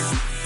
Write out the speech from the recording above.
Bye.